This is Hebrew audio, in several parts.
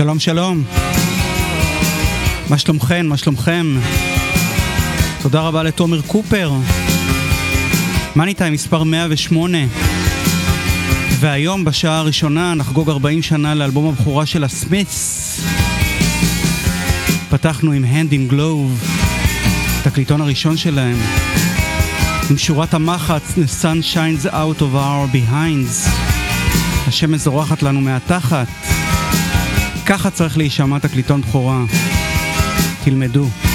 שלום שלום. מה שלומכן? מה שלומכם? תודה רבה לתומר קופר. מאני טיים מספר 108. והיום בשעה הראשונה נחגוג 40 שנה לאלבום הבכורה של הסמית'ס. פתחנו עם Hand in Glove, תקליטון הראשון שלהם. עם שורת המחץ The Sun Shines Out of Our Behinds. השמש זורחת לנו מהתחת. ככה צריך להישמע תקליטון בכורה. תלמדו.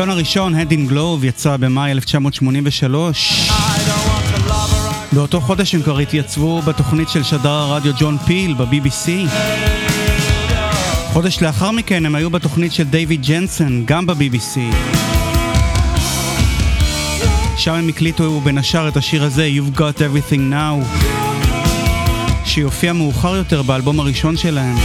העיתון הראשון, Head in Glove, יצא במאי 1983. באותו חודש הם כבר התייצבו בתוכנית של שדר הרדיו ג'ון פיל ב-BBC. חודש לאחר מכן הם היו בתוכנית של דייוויד ג'נסון, גם ב-BBC. שם הם הקליטו בין השאר את השיר הזה, You've Got Everything Now, שיופיע מאוחר יותר באלבום הראשון שלהם.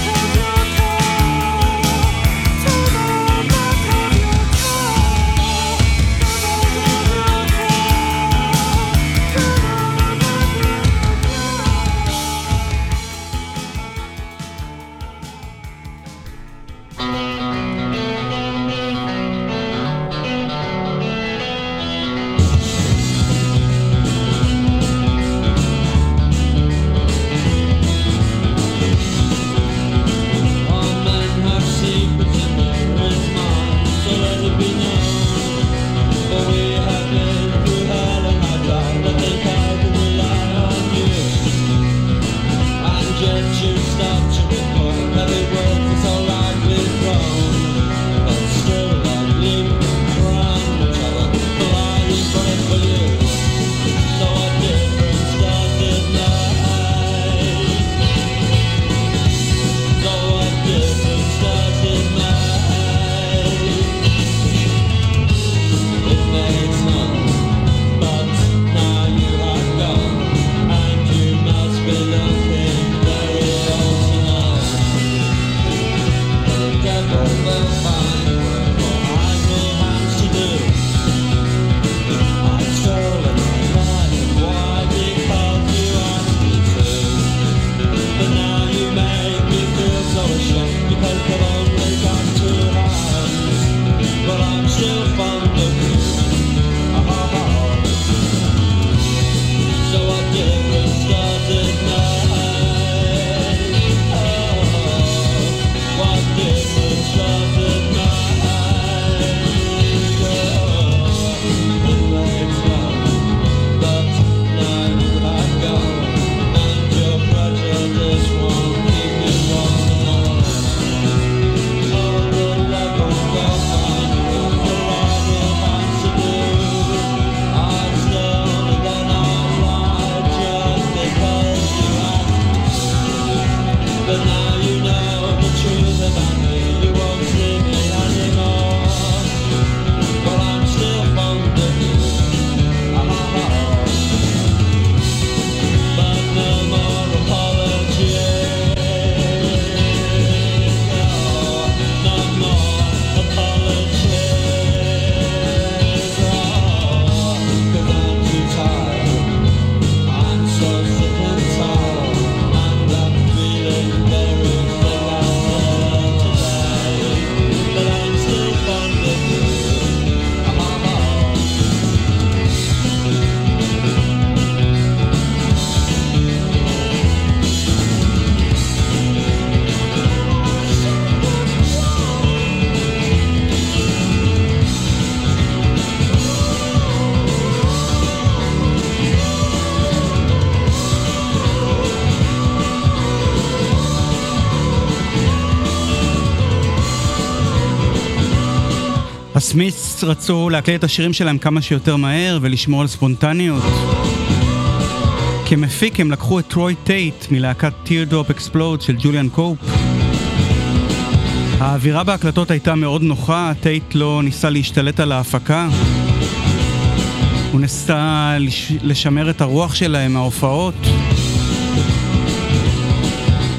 Smiths רצו להקליט את השירים שלהם כמה שיותר מהר ולשמור על ספונטניות. כמפיק הם לקחו את טרוי טייט מלהקת Teardrop Explodes של ג'וליאן קופ. האווירה בהקלטות הייתה מאוד נוחה, טייט לא ניסה להשתלט על ההפקה. הוא ניסה לשמר את הרוח שלהם מההופעות.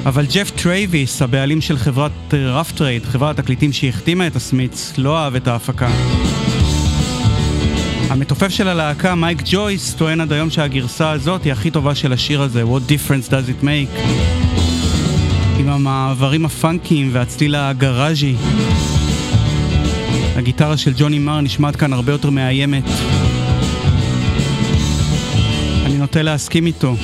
אבל ג'ף טראביס, הבעלים של חברת Rough Trade, חברת התקליטים שהחתימה את ה Smiths, לא אהב את ההפקה. המתופף של הלהקה, מייק ג'ויס, טוען עד היום שהגרסה הזאת היא הכי טובה של השיר הזה, What difference does it make? עם המעברים הפאנקיים והצליל הגראז'י. הגיטרה של ג'וני מר נשמעת כאן הרבה יותר מאיימת. אני נוטה להסכים איתו.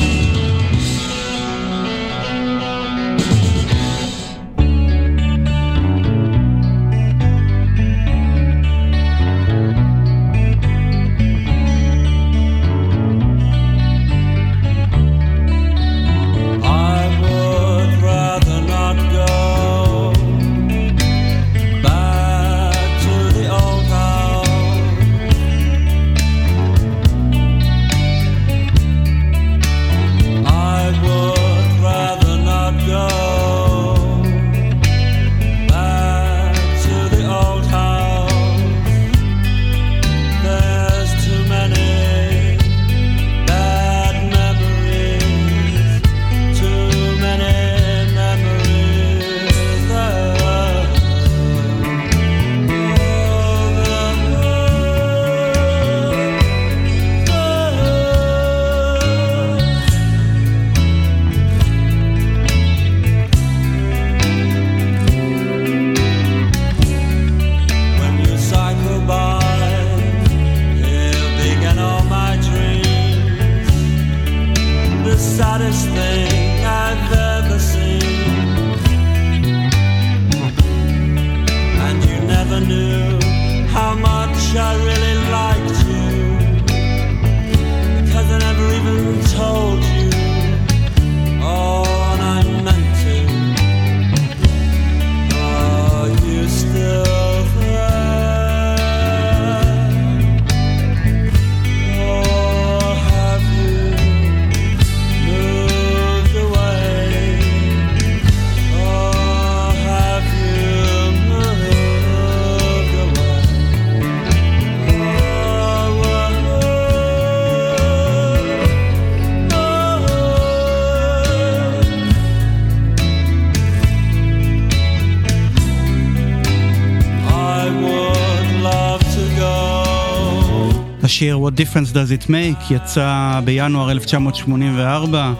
השיר What Difference Does It Make יצא בינואר 1984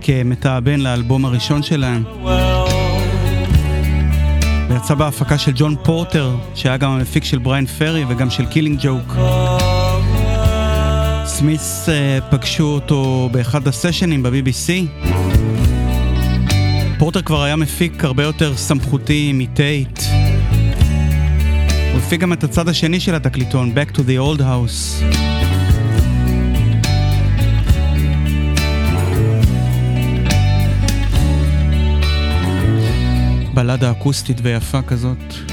כמתאבן לאלבום הראשון שלהם. ויצא בהפקה של ג'ון פורטר, שהיה גם המפיק של בריאן פרי וגם של Killing Joke. Smiths פגשו אותו באחד הסשנים ב-BBC. פורטר כבר היה מפיק הרבה יותר סמכותי מטייט. הוא הפיק גם את הצד השני של התקליטון, Back to the Old House. בלדה אקוסטית ויפה כזאת.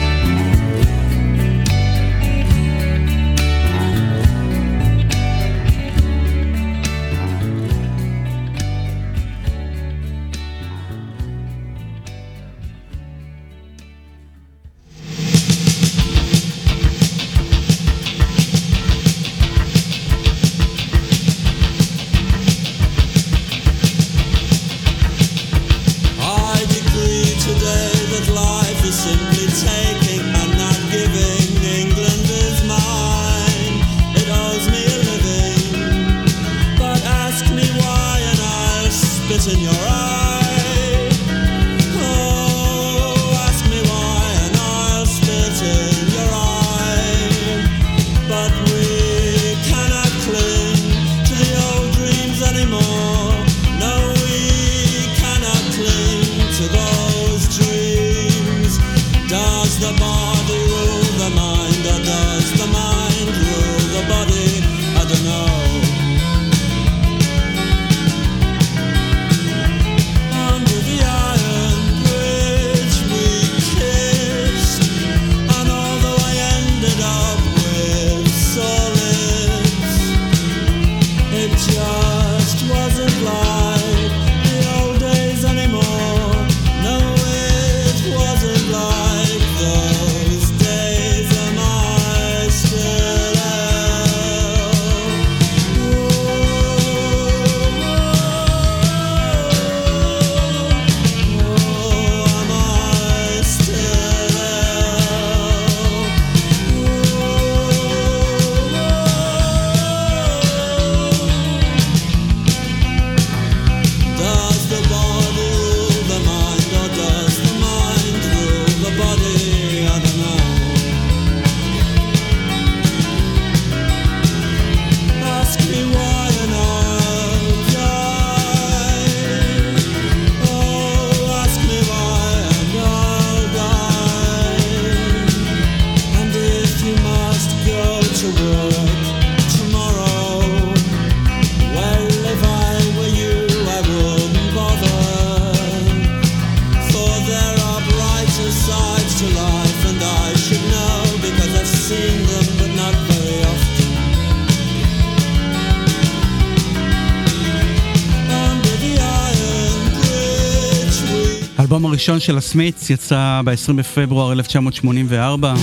הראשון של הסמיץ יצא ב-20 בפברואר 1984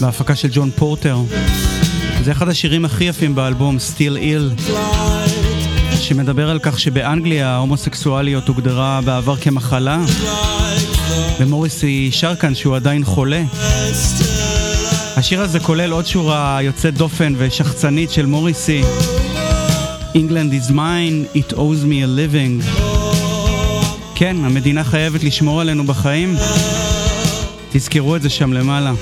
בהפקה של ג'ון פורטר. זה אחד השירים הכי יפים באלבום, Still Ill, שמדבר על כך שבאנגליה ההומוסקסואליות הוגדרה בעבר כמחלה, ומוריסי שר כאן שהוא עדיין חולה. השיר הזה כולל עוד שורה יוצאת דופן ושחצנית של מוריסי. England is mine, it owes me a living. כן, המדינה חייבת לשמור עלינו בחיים. תזכרו את זה שם למעלה.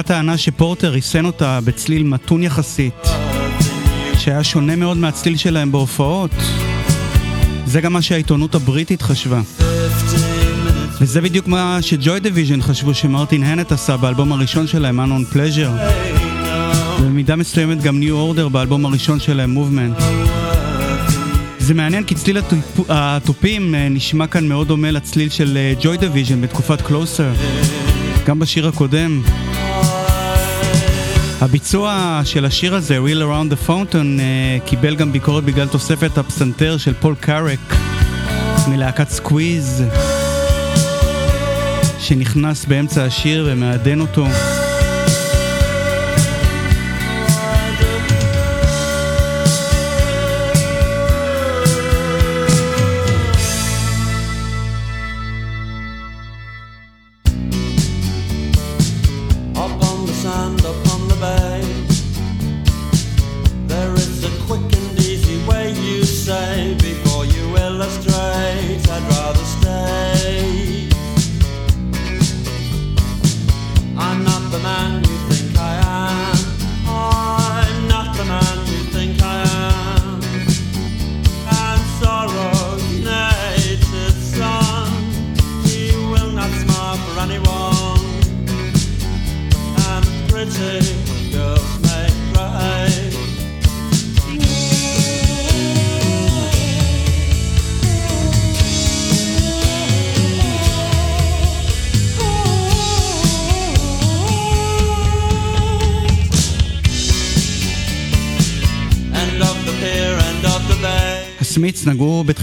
הייתה טענה שפורטר ריסן אותה בצליל מתון יחסית, שהיה שונה מאוד מהצליל שלהם בהופעות. זה גם מה שהעיתונות הבריטית חשבה. וזה בדיוק מה ש Joy Division חשבו שמרטין הנט עשה באלבום הראשון שלהם, Unknown Pleasure. ובמידה מסוימת גם New Order באלבום הראשון שלהם, Movement. זה מעניין כי צליל התופים אה, נשמע כאן מאוד דומה לצליל של Joy אה, Division בתקופת Closer. גם בשיר הקודם. הביצוע של השיר הזה, Reel Around the Fountain, uh, קיבל גם ביקורת בגלל תוספת הפסנתר של פול קאראק מלהקת Squeeze, שנכנס באמצע השיר ומעדן אותו.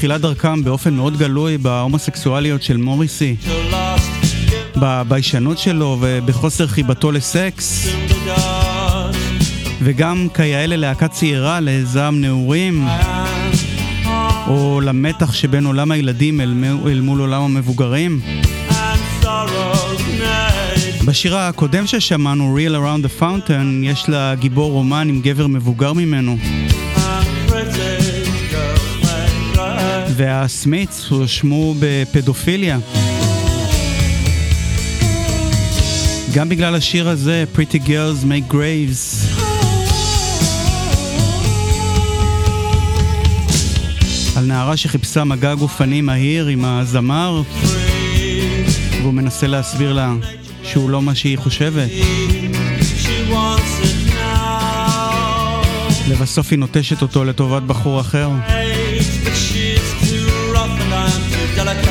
בתחילת דרכם באופן מאוד גלוי בהומוסקסואליות של מוריסי, בביישנות שלו ובחוסר חיבתו לסקס, וגם כיאה ללהקה צעירה לזעם נעורים, או למתח שבין עולם הילדים אל, אל מול עולם המבוגרים. בשיר הקודם ששמענו, Real Around the Fountain, יש לה גיבור רומן עם גבר מבוגר ממנו. והסמיץ הואשמו בפדופיליה. גם בגלל השיר הזה, Pretty Girls Make Graves. על נערה שחיפשה מגע גופני מהיר עם הזמר, והוא מנסה להסביר לה שהוא לא מה שהיא חושבת. לבסוף היא נוטשת אותו לטובת בחור אחר. Angela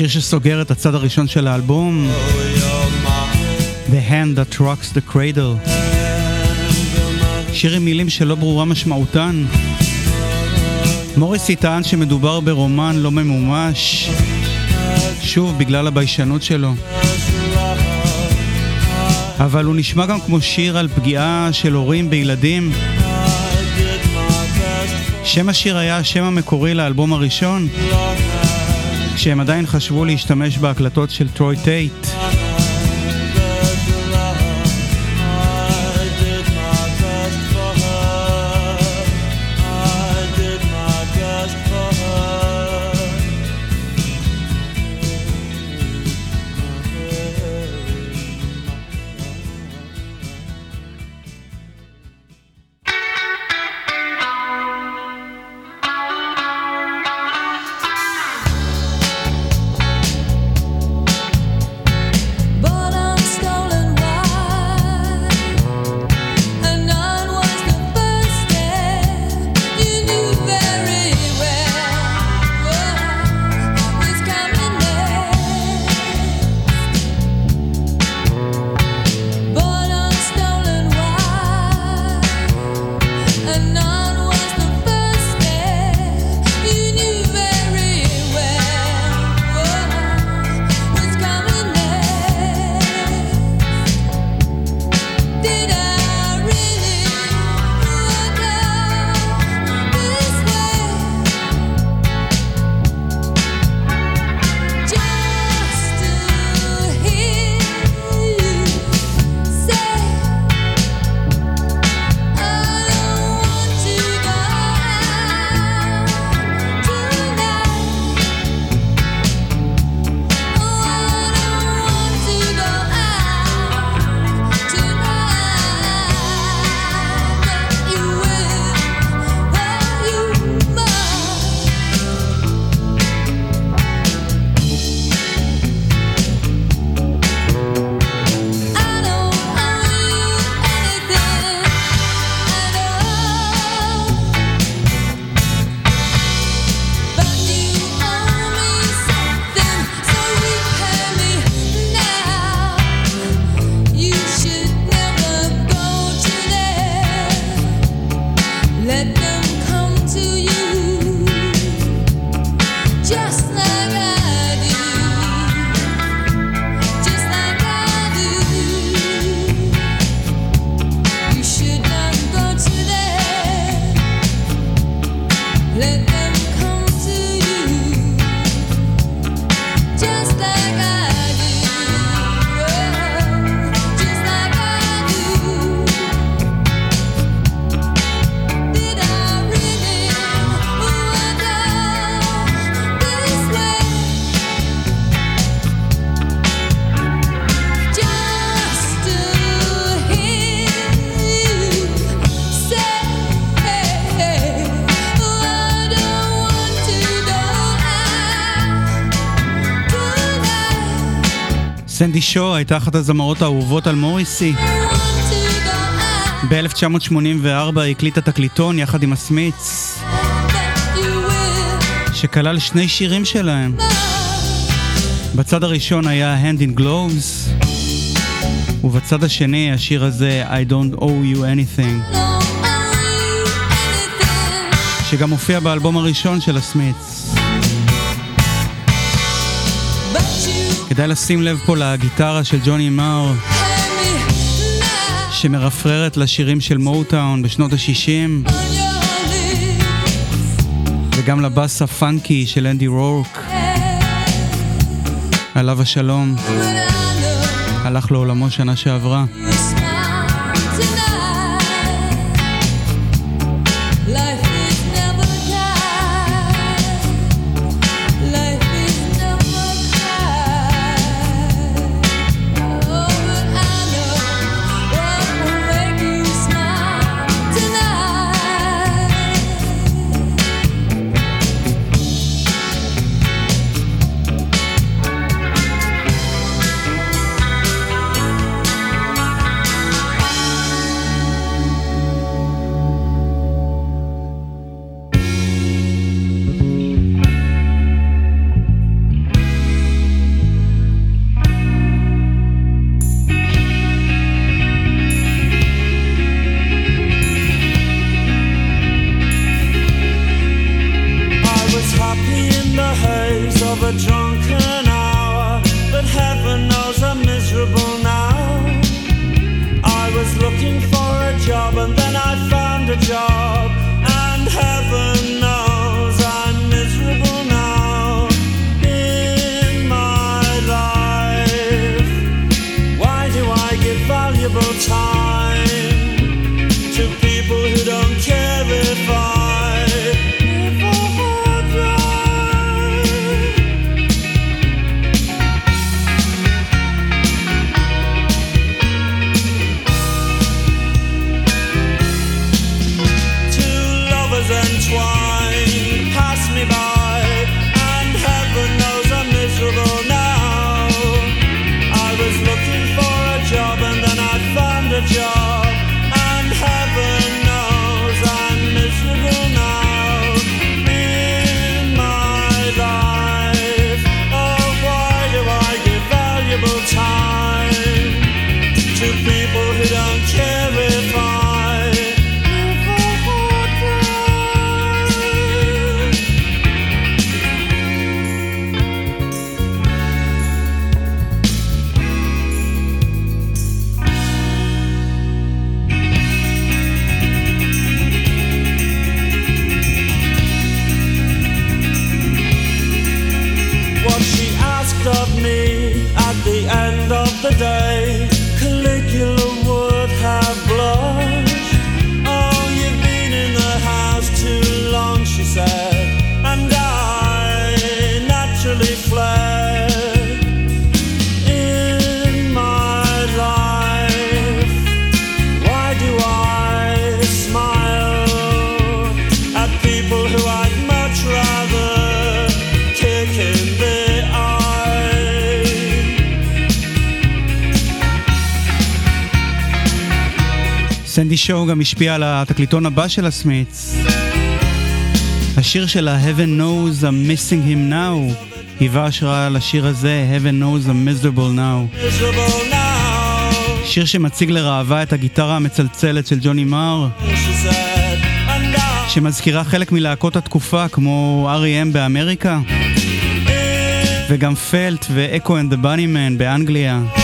השיר שסוגר את הצד הראשון של האלבום, The Hand That Rocks the Cradle. שיר עם מילים שלא ברורה משמעותן. מוריסי טען שמדובר ברומן לא ממומש, שוב בגלל הביישנות שלו. אבל הוא נשמע גם כמו שיר על פגיעה של הורים בילדים. שם השיר היה השם המקורי לאלבום הראשון, כשהם עדיין חשבו להשתמש בהקלטות של טרוי טייט. סנדי שו הייתה אחת הזמרות האהובות על מוריסי. ב-1984 הקליטה תקליטון יחד עם הסמיץ, שכלל שני שירים שלהם. בצד הראשון היה Hand in Gloves, ובצד השני השיר הזה I don't owe you anything, שגם מופיע באלבום הראשון של הסמיץ. כדאי לשים לב פה לגיטרה של ג'וני מר, שמרפררת לשירים של מוטאון בשנות ה-60, וגם לבאס הפאנקי של אנדי רורק, עליו השלום, הלך לעולמו שנה שעברה. שואו גם השפיע על התקליטון הבא של ה Smiths. השיר שלה, Heaven knows I'm missing him now, היווה השראה לשיר הזה, Heaven knows I'm miserable now. שיר שמציג לראווה את הגיטרה המצלצלת של ג'וני מר, שמזכירה חלק מלהקות התקופה כמו R.E.M. באמריקה, וגם Felt ו Echo and the Bunnymen באנגליה.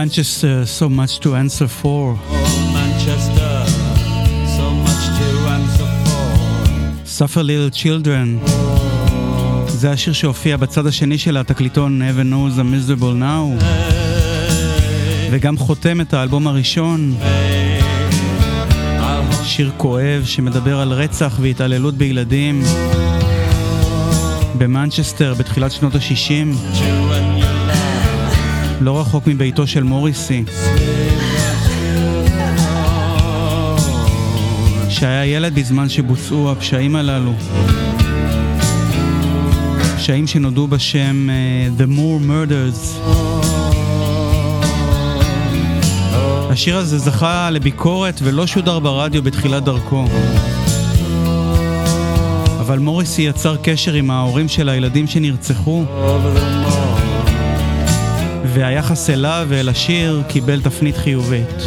Manchester, so much to answer for. Oh, Manchester, so much to answer for. Suffer Little Children. זה השיר שהופיע בצד השני של התקליטון Heaven knows a miserable now, וגם חותם את האלבום הראשון. שיר כואב שמדבר על רצח והתעללות בילדים במנצ'סטר בתחילת שנות ה-60, לא רחוק מביתו של מוריסי. שהיה ילד בזמן שבוצעו הפשעים הללו. פשעים שנודעו בשם uh, The Moore Murders. השיר הזה זכה לביקורת ולא שודר ברדיו בתחילת דרכו. אבל מוריסי יצר קשר עם ההורים של הילדים שנרצחו, והיחס אליו ואל השיר קיבל תפנית חיובית.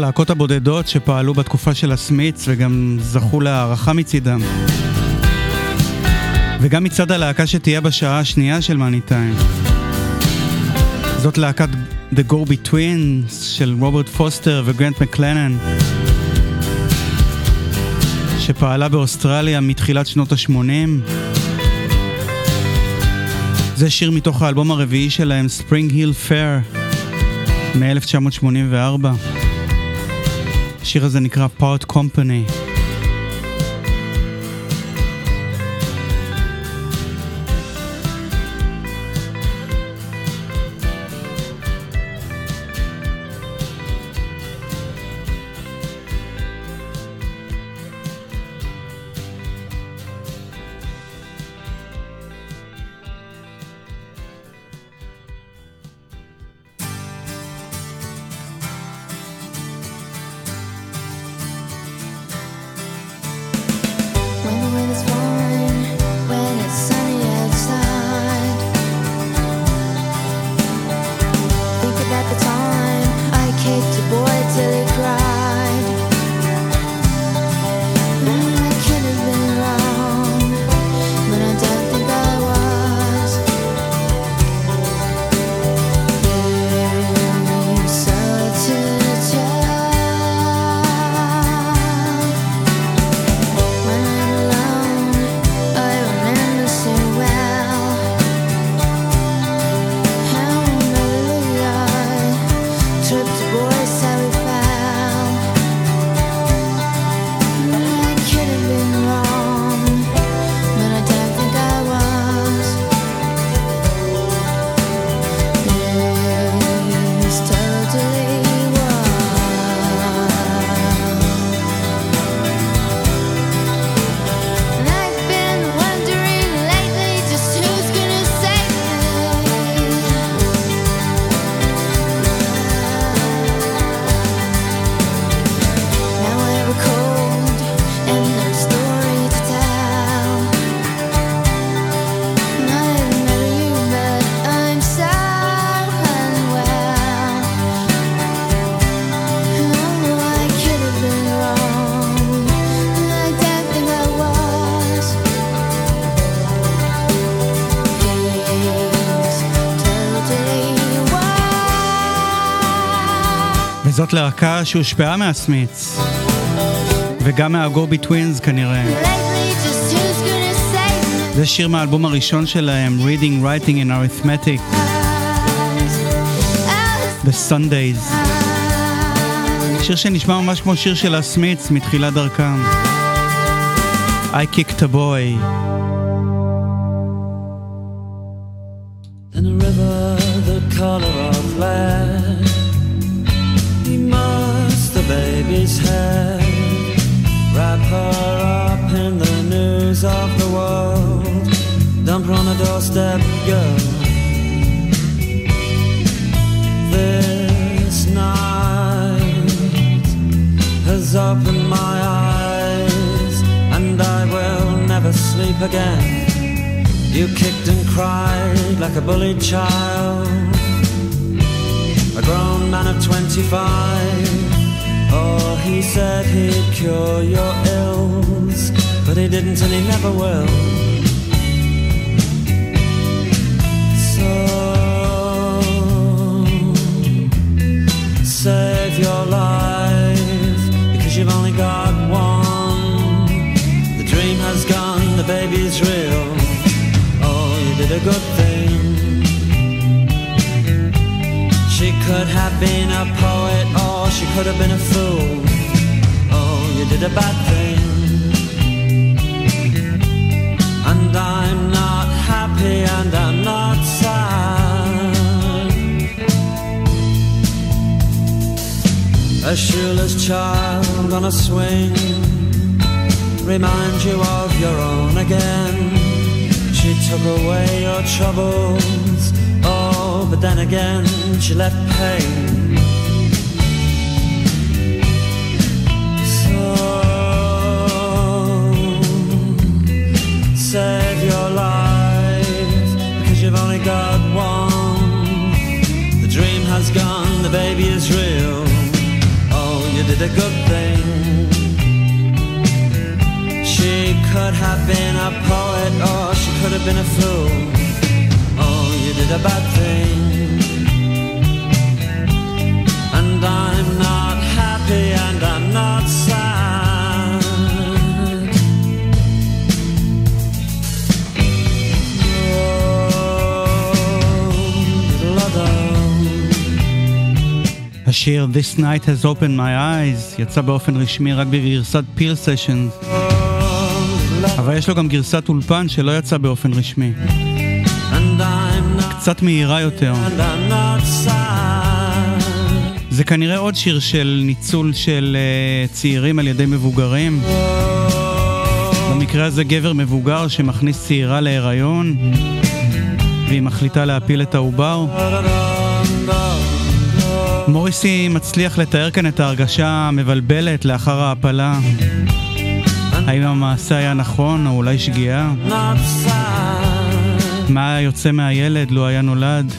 הלהקות הבודדות שפעלו בתקופה של הסמיץ וגם זכו להערכה מצידם. וגם מצד הלהקה שתהיה בשעה השנייה של מאני טיים. זאת להקת The Go Between של רוברט פוסטר וגרנט מקלנן, שפעלה באוסטרליה מתחילת שנות ה-80. זה שיר מתוך האלבום הרביעי שלהם, Spring Hill Fair, מ-1984. השיר הזה נקרא Part Company. זאת להקה שהושפעה מהסמיץ, וגם מהגובי טווינס כנראה. זה שיר מהאלבום הראשון שלהם, Reading, Writing and Arithmetic, The Sundays. שיר שנשמע ממש כמו שיר של הסמיץ מתחילת דרכם. I kicked a boy. A good thing. She could have been a poet or she could have been a fool. Oh, you did a bad thing. And I'm not happy and I'm not sad. A shoeless child on a swing reminds you of your own again. Took away your troubles Oh, but then again she left pain. So save your life because you've only got one. The dream has gone, the baby is real. Oh, you did a good thing. could have been a poet or she could have been a fool. Oh, you did a bad thing. And I'm not happy and I'm not sad. Oh, little השיר This Night Has Opened My Eyes יצא באופן רשמי רק בגרסת פיר סשן, אבל יש לו גם גרסת אולפן שלא יצא באופן רשמי, קצת מהירה יותר. זה כנראה עוד שיר של ניצול של uh, צעירים על ידי מבוגרים. במקרה הזה גבר מבוגר שמכניס צעירה להיריון, והיא מחליטה להפיל את העובר. מוריסי מצליח לתאר כאן את ההרגשה המבלבלת לאחר ההפלה. האם המעשה היה נכון או אולי שגיאה? מה יוצא מהילד לו היה נולד?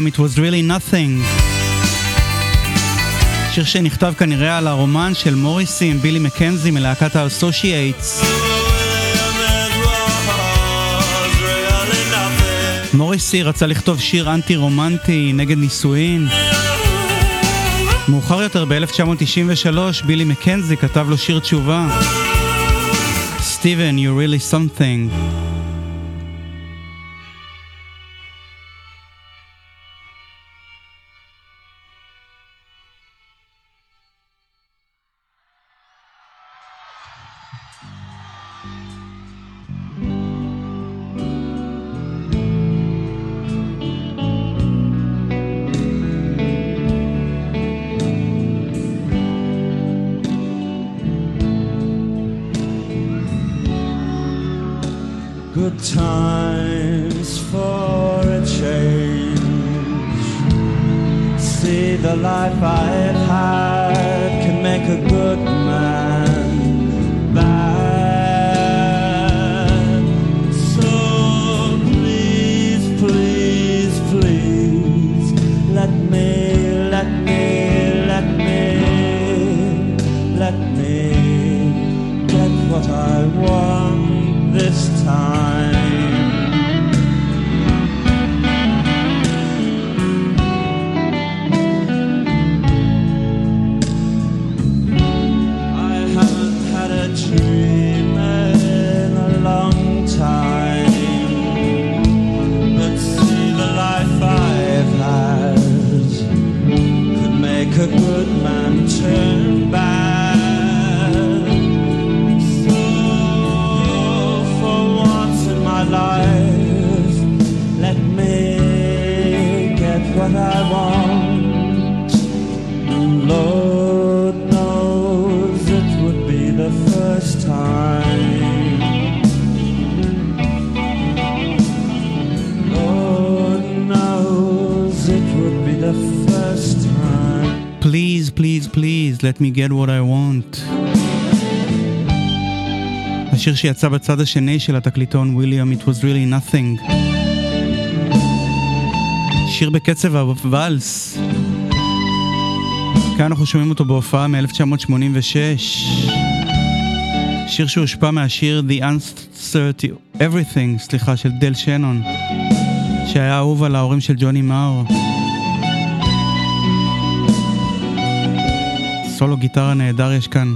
וויליאם, it was really nothing. שיר שנכתב כנראה על הרומן של מוריסי עם בילי מקנזי מלהקת האסושייטס. מוריסי רצה לכתוב שיר אנטי רומנטי נגד נישואין. מאוחר יותר ב-1993 בילי מקנזי כתב לו שיר תשובה. סטיבן, you're really something. Get What I Want. השיר שיצא בצד השני של התקליטון, ויליאם, It Was Really Nothing. שיר בקצב הוואלס. כאן אנחנו שומעים אותו בהופעה מ-1986. שיר שהושפע מהשיר The Uncertainty Everything, סליחה, של דל שנון, שהיה אהוב על ההורים של ג'וני מאור. סולו גיטרה נהדר יש כאן.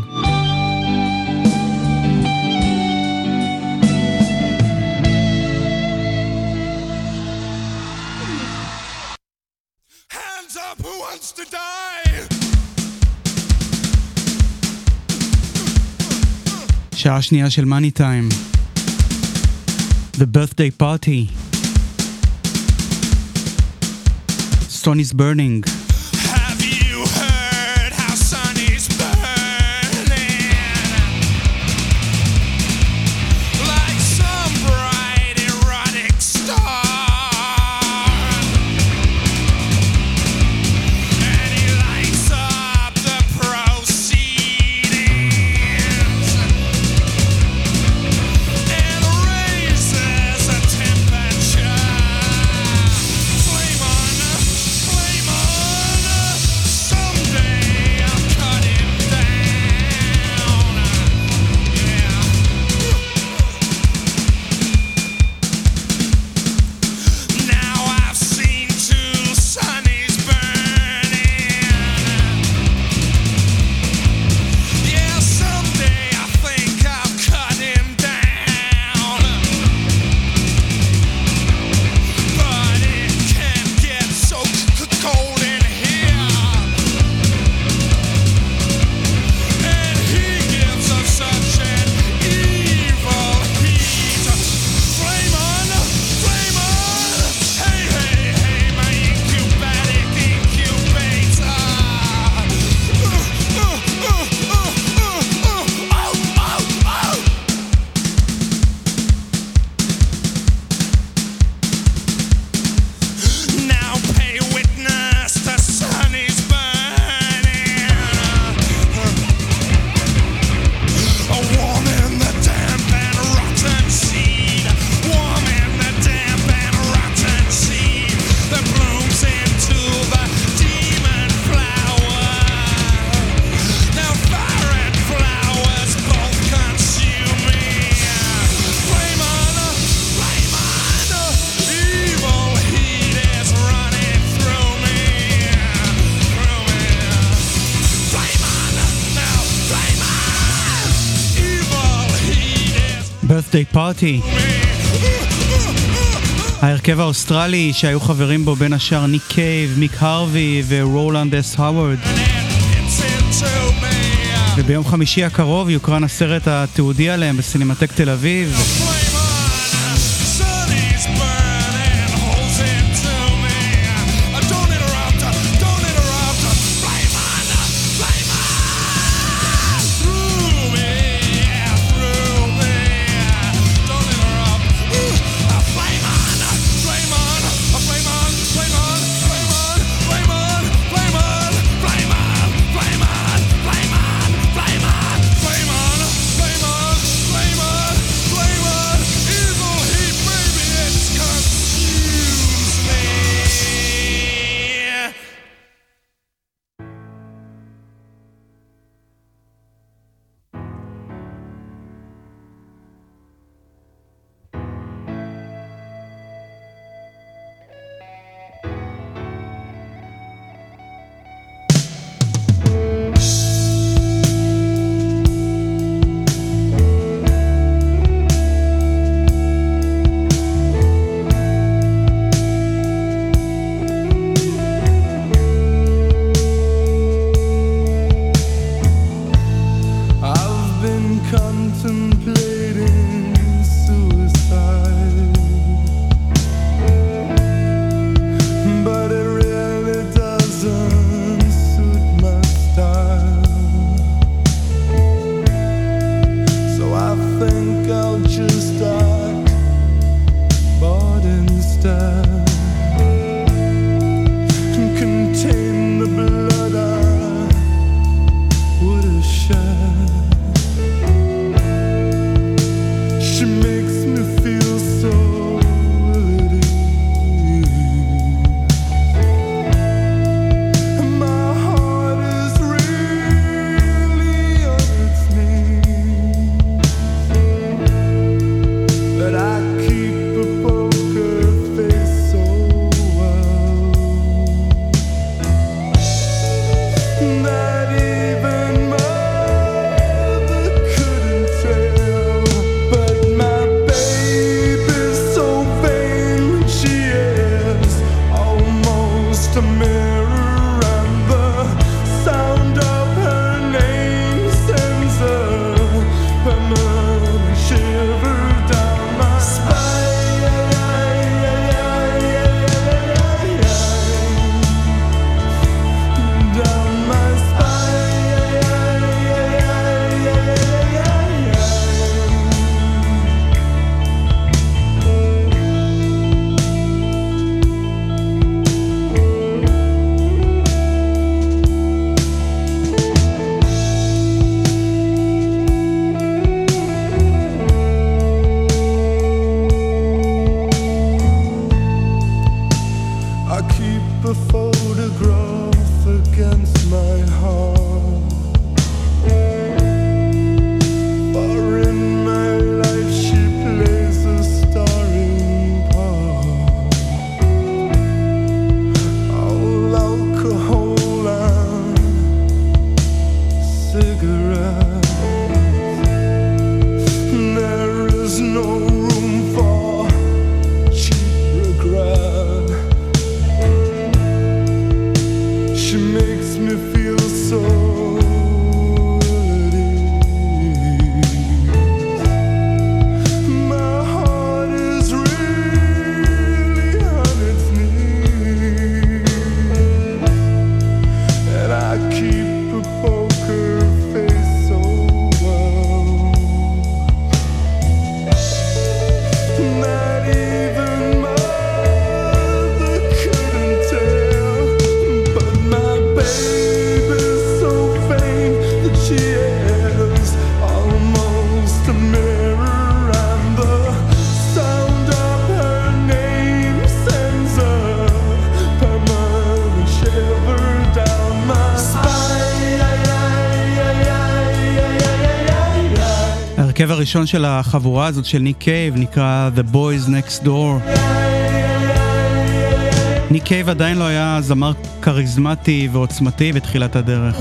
שעה שנייה של מאני טיים. The birthday party. Stone is burning. מקארתי. ההרכב האוסטרלי שהיו חברים בו בין השאר ניק קייב, מיק הרווי ורולנד אס הווארד. וביום חמישי הקרוב יוקרן הסרט התיעודי עליהם בסינמטק תל אביב. הראשון של החבורה הזאת של ניק קייב נקרא The Boys Next Door. ניק קייב עדיין לא היה זמר כריזמטי ועוצמתי בתחילת הדרך.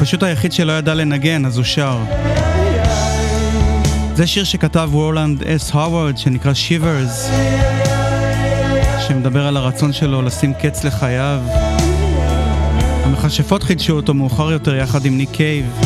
פשוט היחיד שלא ידע לנגן, אז הוא שר. זה שיר שכתב רולנד אס הווארד שנקרא Shivers, שמדבר על הרצון שלו לשים קץ לחייו. המכשפות חידשו אותו מאוחר יותר יחד עם ניק קייב.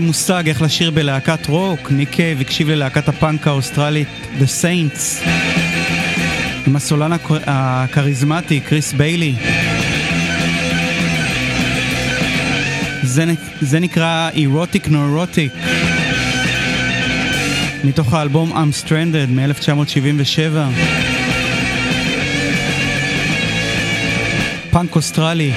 לקבל מושג איך לשיר בלהקת רוק, ניק קייב הקשיב ללהקת הפאנק האוסטרלית The Saints. עם הסולן הכריזמטי קריס ביילי. זה, זה נקרא Erotic Neurotic מתוך האלבום I'm Stranded מ-1977. פאנק אוסטרלי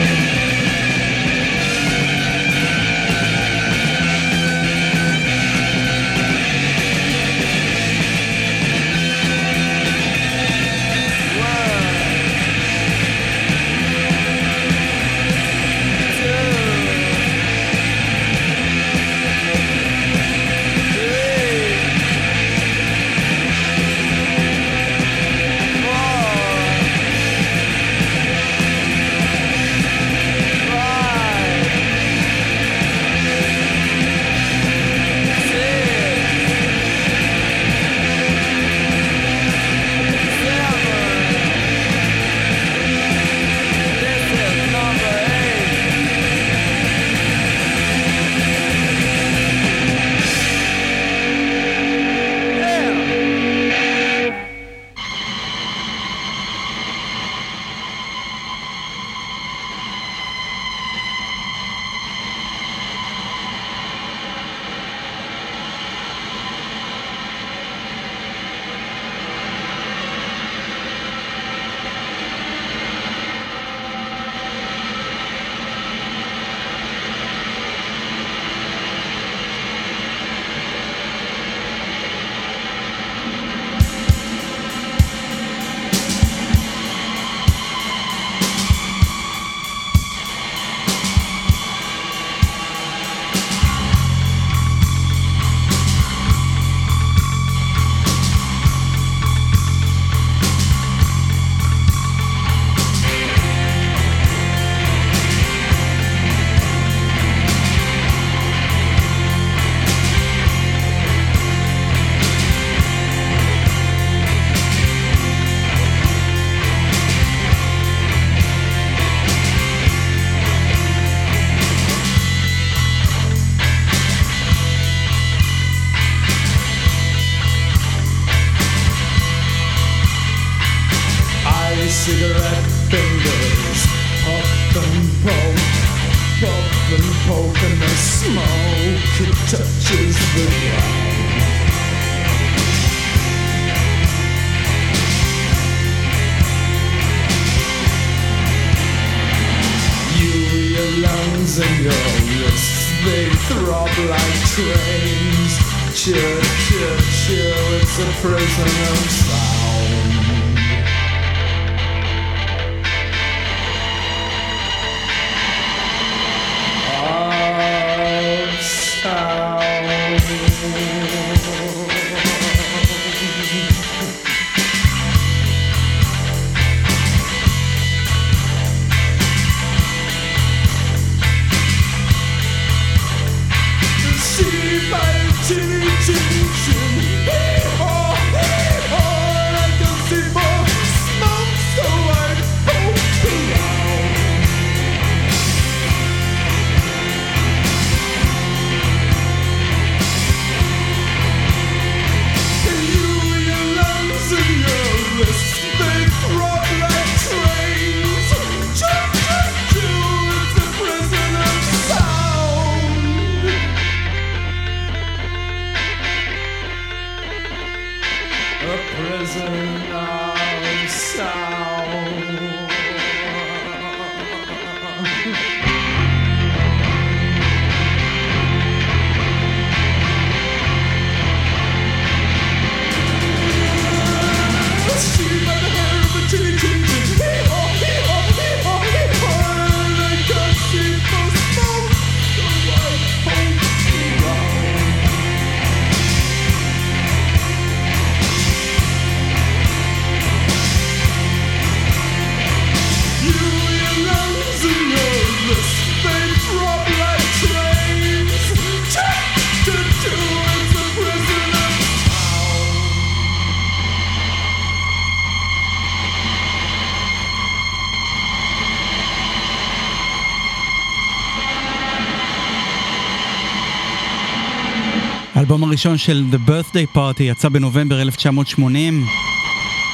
האלבום הראשון של The Birthday Party יצא בנובמבר 1980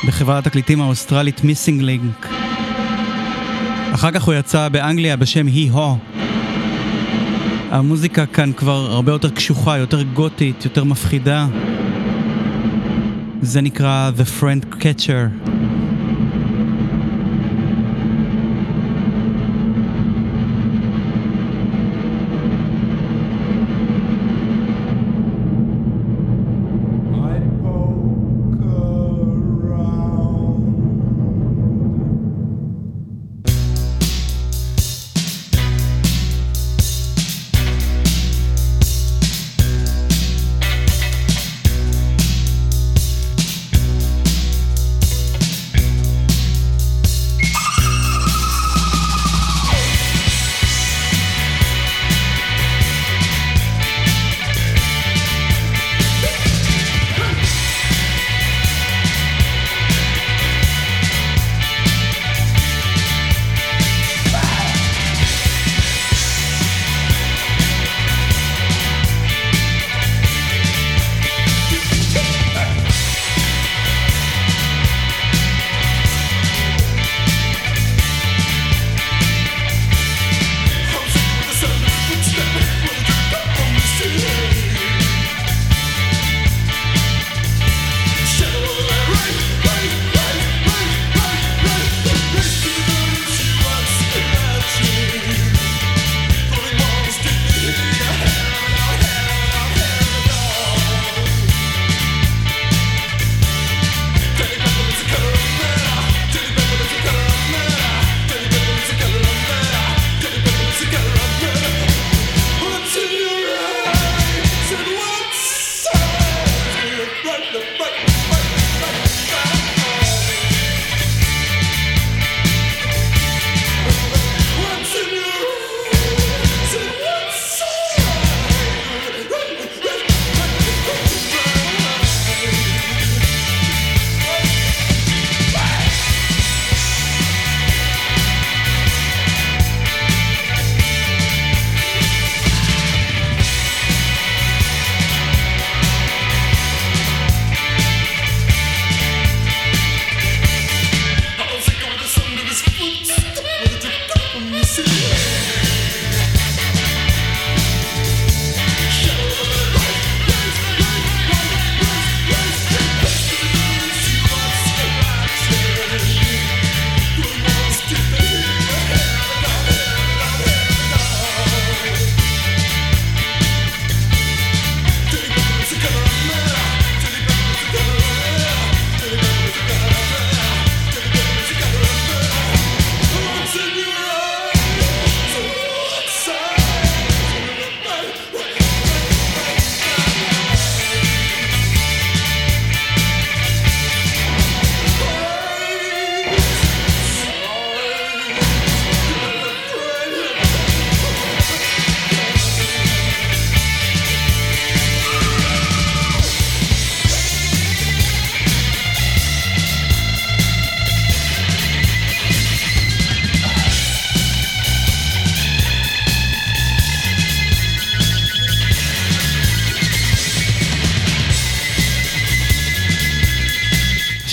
בחברת התקליטים האוסטרלית Missing Link. אחר כך הוא יצא באנגליה בשם He-Ho. המוזיקה כאן כבר הרבה יותר קשוחה, יותר גותית, יותר מפחידה. זה נקרא The Friend Catcher.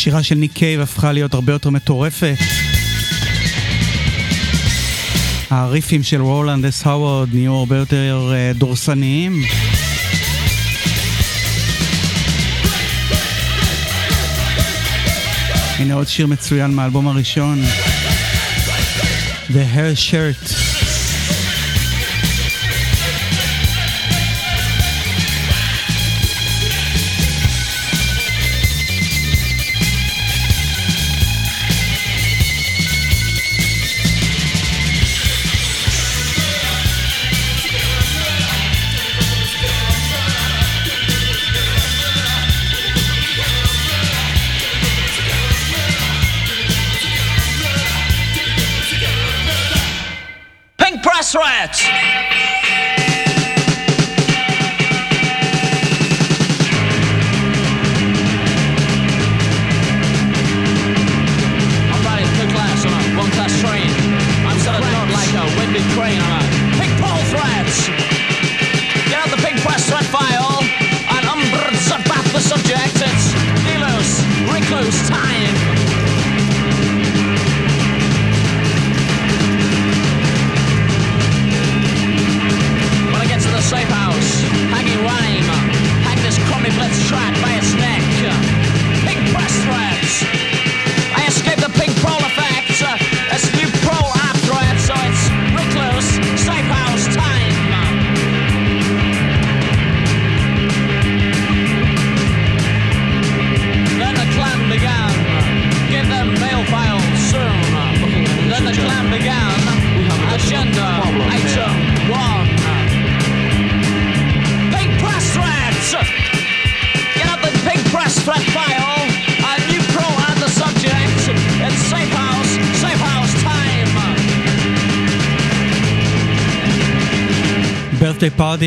השירה של ניק קייב הפכה להיות הרבה יותר מטורפת. הריפים של רולנד אס הווארד נהיו הרבה יותר אה, דורסניים. הנה עוד שיר מצוין מהאלבום הראשון, The Hair Shirt. threats.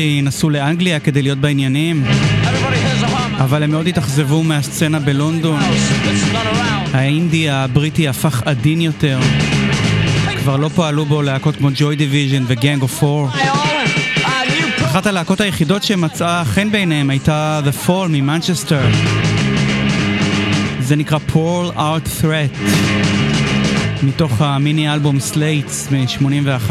Party נסעו לאנגליה כדי להיות בעניינים. אבל הם מאוד התאכזבו מהסצנה בלונדון. האינדי הבריטי הפך עדין יותר. כבר לא פעלו בו להקות כמו Joy Division ו Gang of Four. אחת הלהקות היחידות שמצאה חן בעיניהם הייתה The Fall ממנצ'סטר. זה נקרא Prole Art Threat, מתוך המיני אלבום Slates מ-81.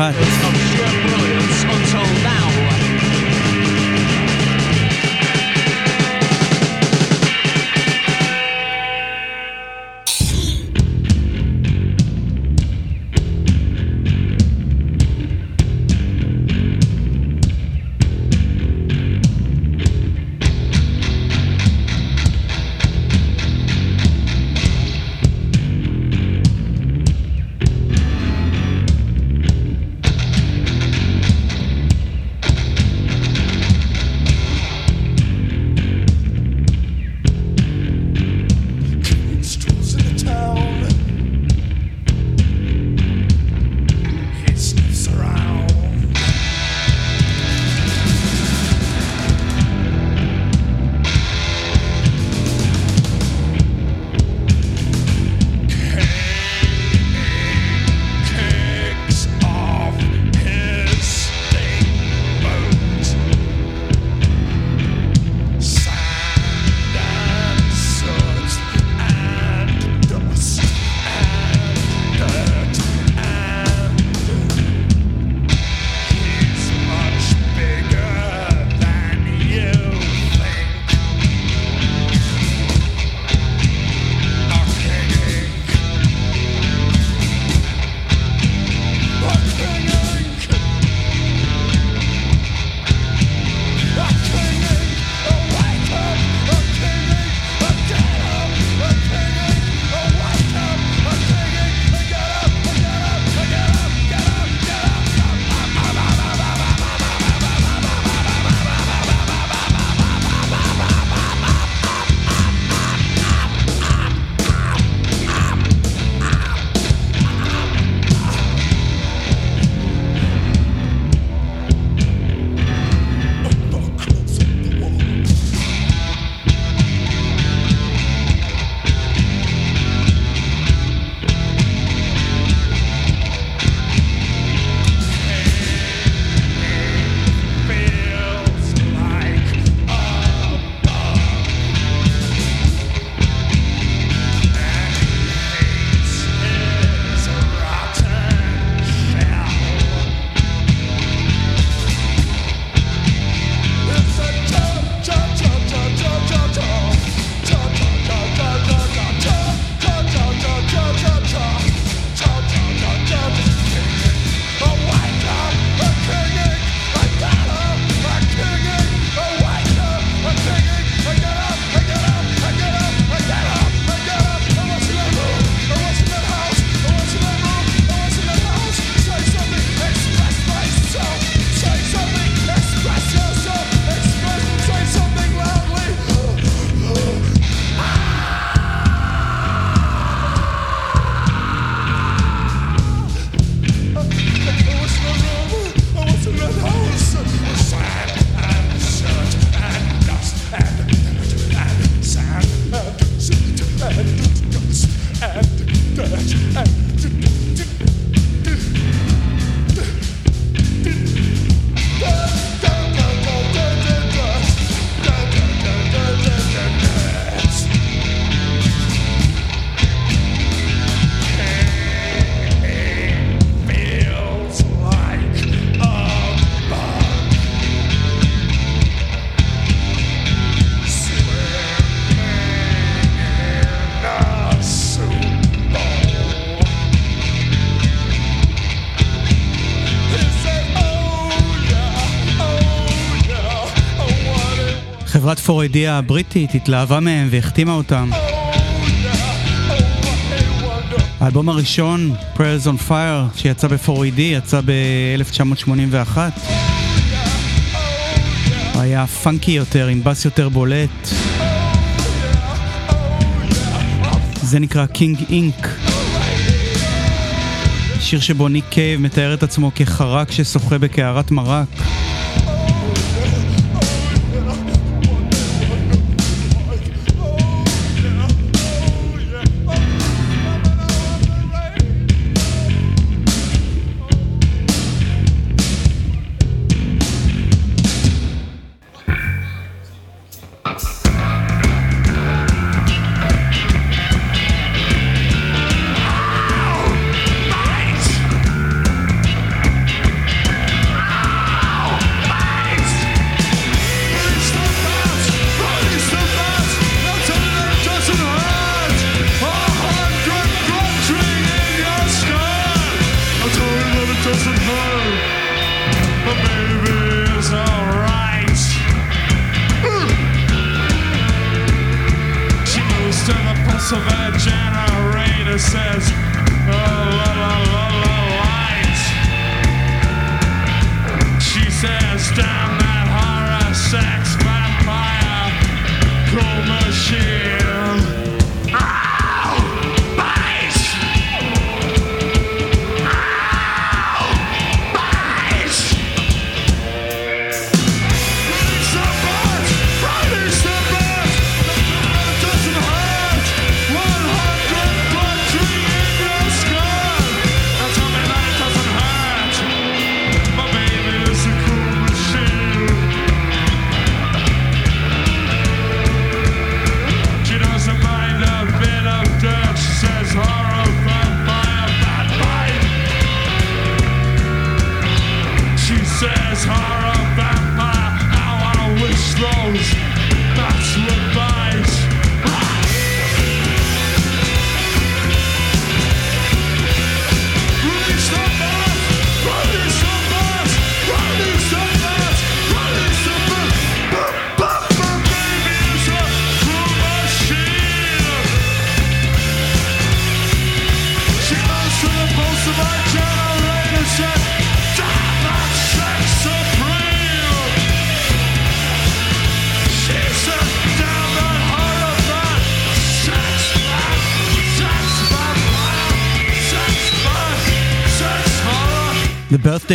פורידי הידיעה הבריטית, התלהבה מהם והחתימה אותם. האלבום הראשון, Prayers on Fire, שיצא ב-4AD, יצא ב-1981. היה פאנקי יותר, עם בס יותר בולט. זה נקרא King Inc. שיר שבו ניק קייב מתאר את עצמו כחרק ששוחה בקערת מרק.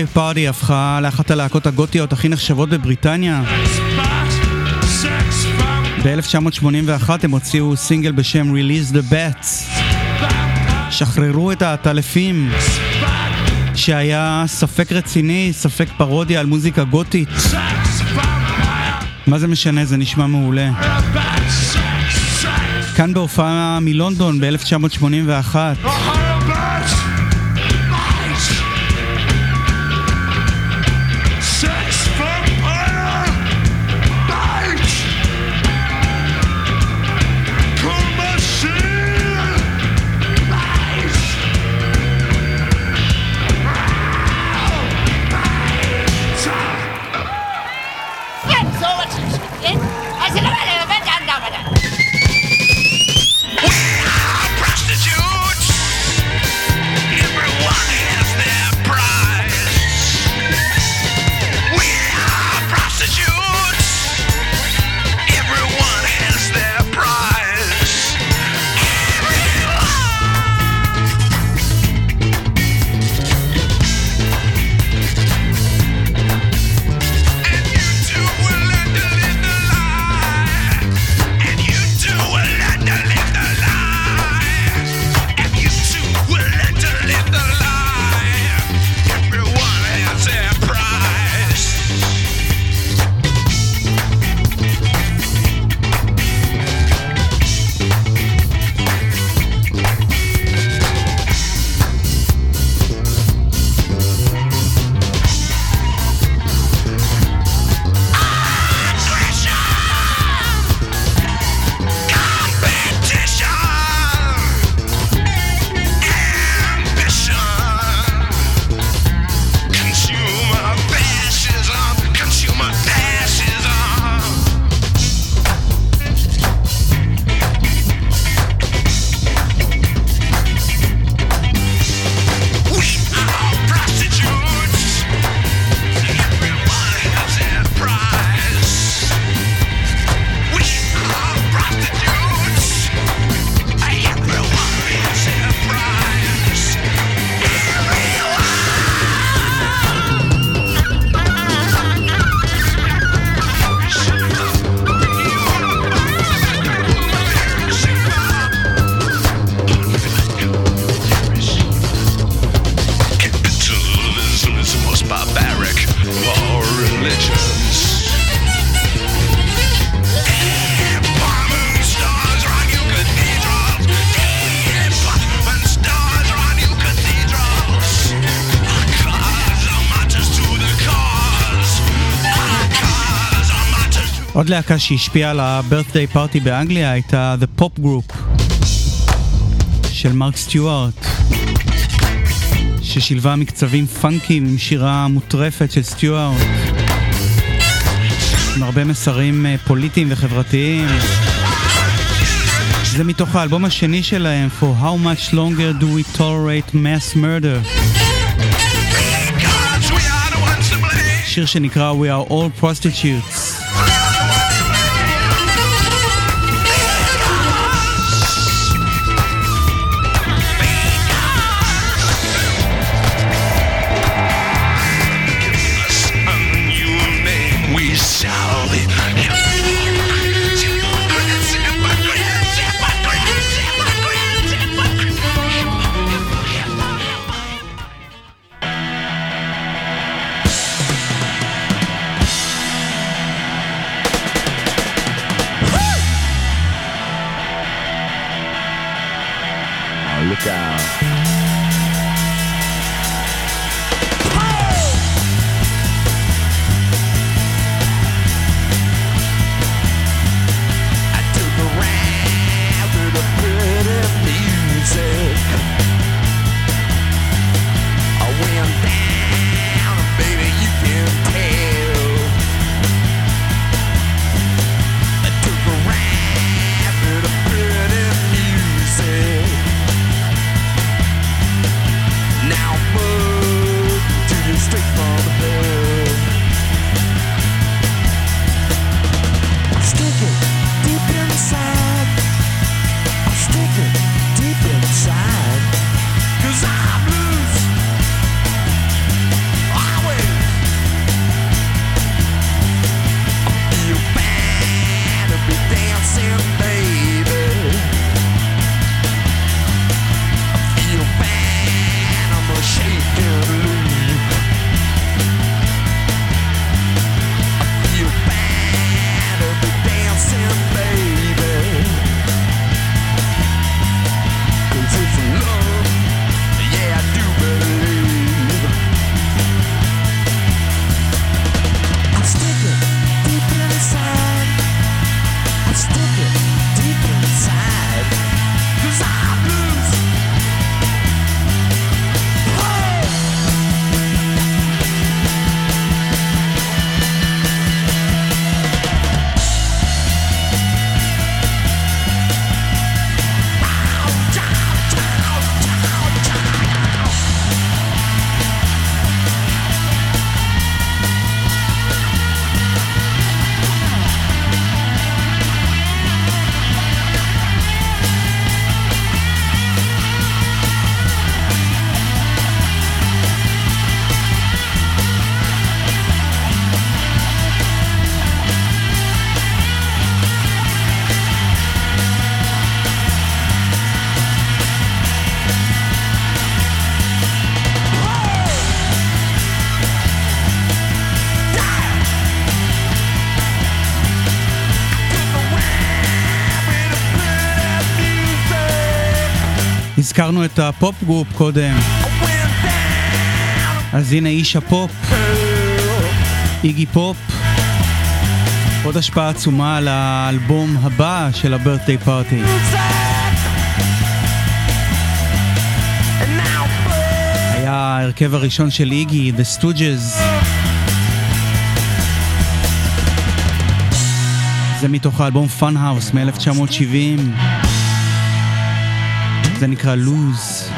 Birthday Party הפכה לאחת הלהקות הגותיות הכי נחשבות בבריטניה. ב-1981 הם הוציאו סינגל בשם Release the Bats. שחררו את העטלפים, שהיה ספק רציני, ספק פרודיה על מוזיקה גותית. מה זה משנה, זה נשמע מעולה. כאן בהופעה מלונדון ב-1981. עוד להקה שהשפיעה על ה-birthday party באנגליה הייתה The Pop Group של מרק סטיוארט ששילבה מקצבים פאנקים עם שירה מוטרפת של סטיוארט עם הרבה מסרים אה, פוליטיים וחברתיים. זה מתוך האלבום השני שלהם For How Much Longer Do We Tolerate Mass Murder. שיר שנקרא We are all prostitutes הזכרנו את ה Pop Group קודם, אז הנה איש הפופ, איגי פופ, עוד השפעה עצומה על האלבום הבא של ה Birthday Party. היה ההרכב הראשון של איגי, The Stooges. זה מתוך האלבום House מ-1970. זה נקרא לוז.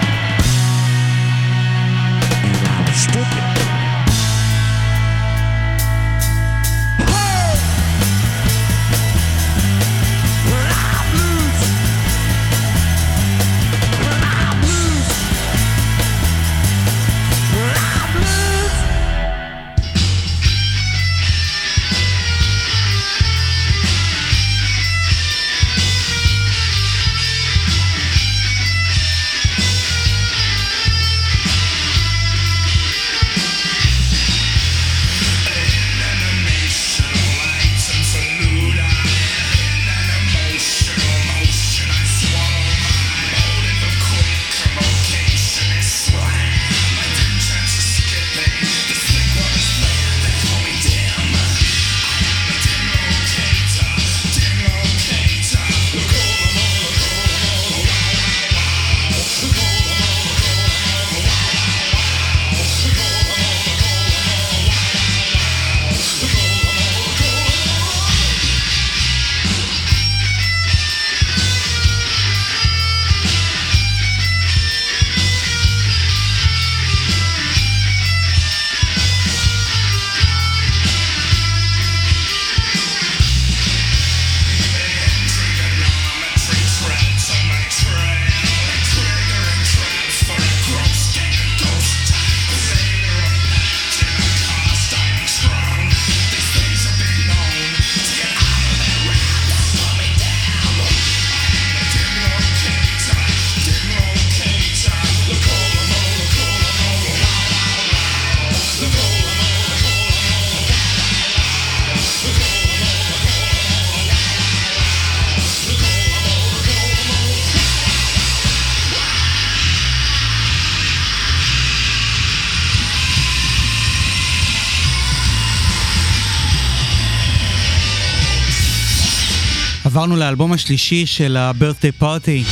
עברנו לאלבום השלישי של ה-birthday party,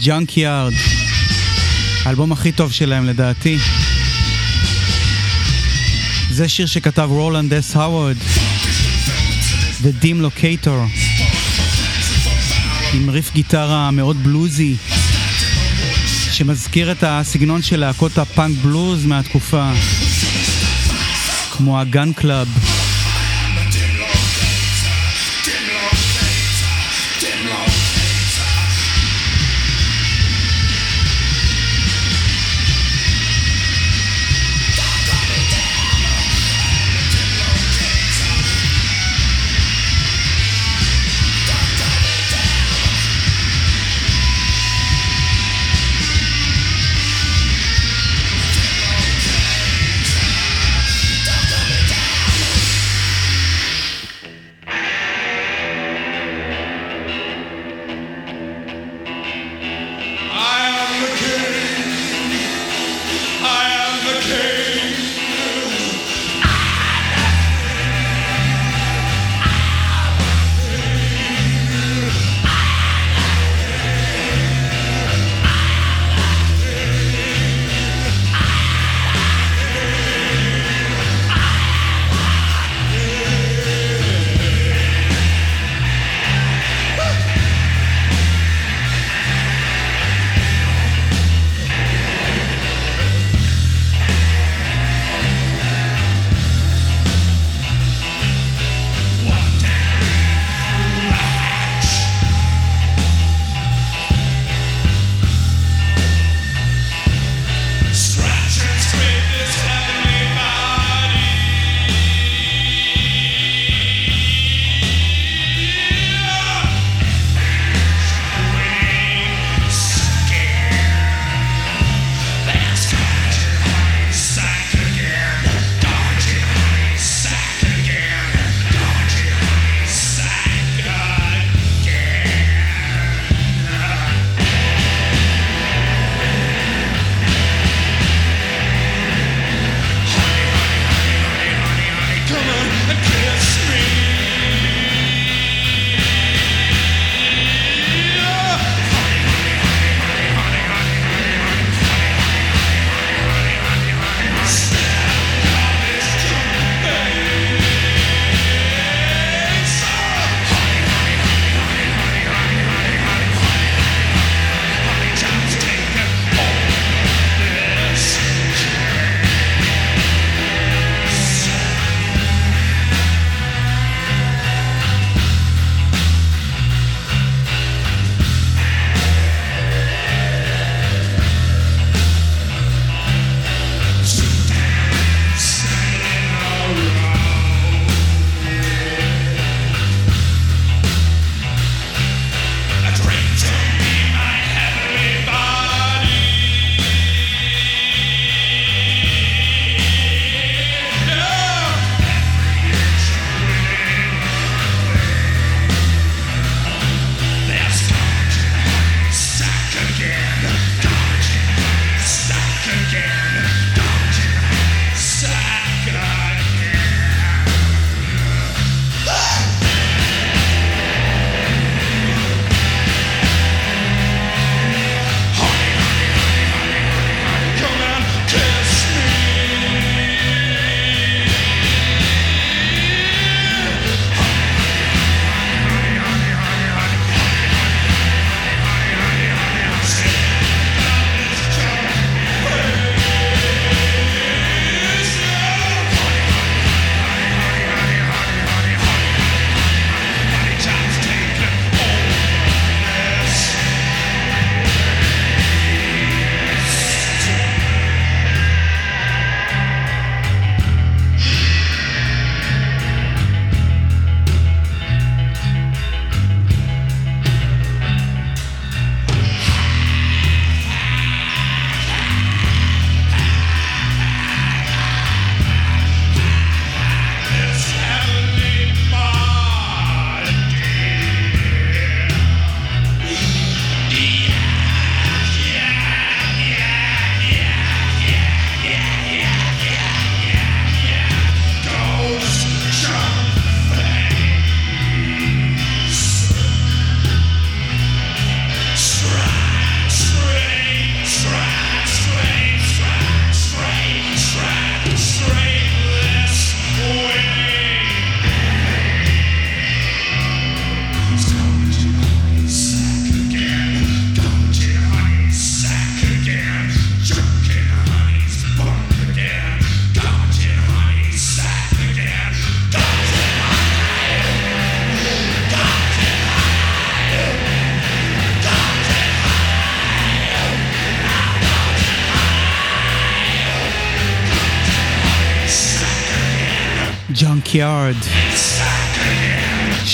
Junkyard, האלבום הכי טוב שלהם לדעתי. זה שיר שכתב רולנד אס האוורד, The Dim Locator, עם ריף גיטרה מאוד בלוזי, שמזכיר את הסגנון של להקות הפאנק בלוז מהתקופה, כמו הגן קלאב.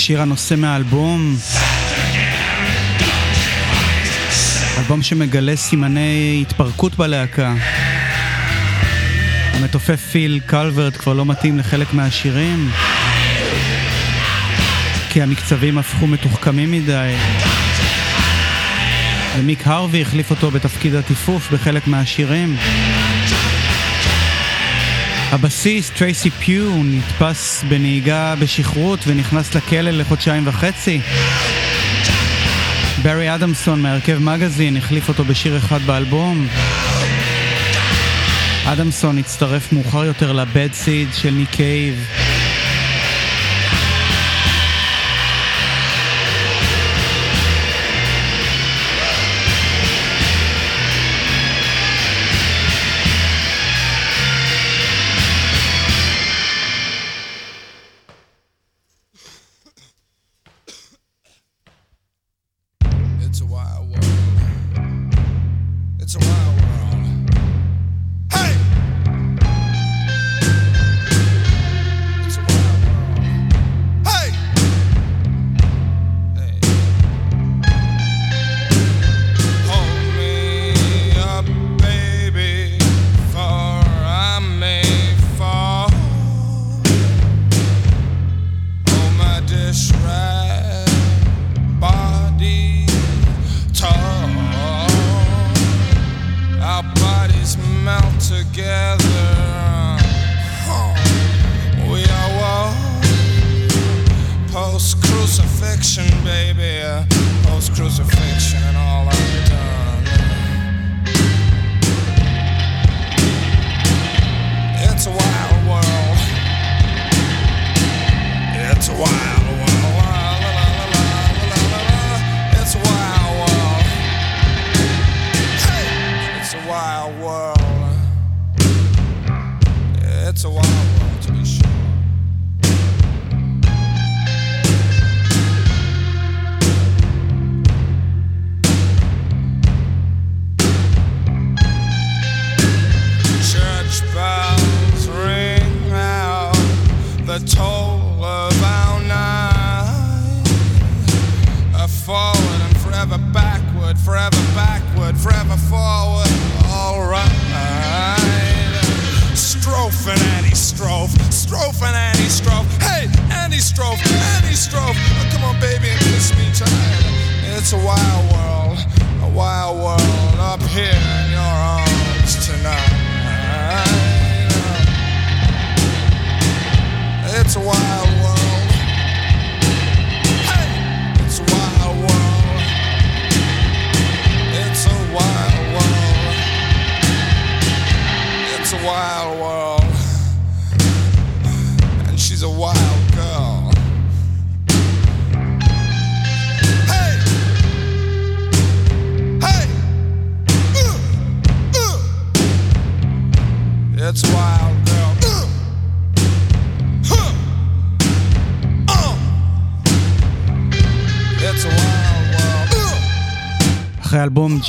שיר הנושא מהאלבום. אלבום שמגלה סימני התפרקות בלהקה. המתופף פיל קלברט כבר לא מתאים לחלק מהשירים, כי המקצבים הפכו מתוחכמים מדי. ומיק הרווי החליף אותו בתפקיד הטיפוף בחלק מהשירים. הבסיסט, טרייסי פיו, נתפס בנהיגה בשכרות ונכנס לכלא לחודשיים וחצי. ברי אדמסון מהרכב מגזין החליף אותו בשיר אחד באלבום. אדמסון הצטרף מאוחר יותר ל Bad Seeds של ניק קייב.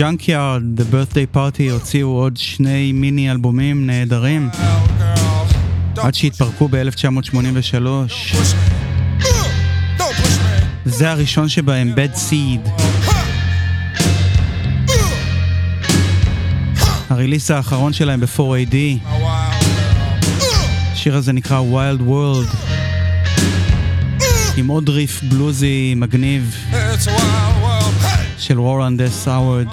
Junkyard, The Birthday Party, הוציאו עוד שני מיני אלבומים נהדרים עד שהתפרקו ב-1983. זה הראשון שבהם, Bad Seed. הריליס האחרון שלהם ב-4AD. השיר הזה נקרא Wild World. עם עוד ריף בלוזי מגניב של וורן דס האוורד.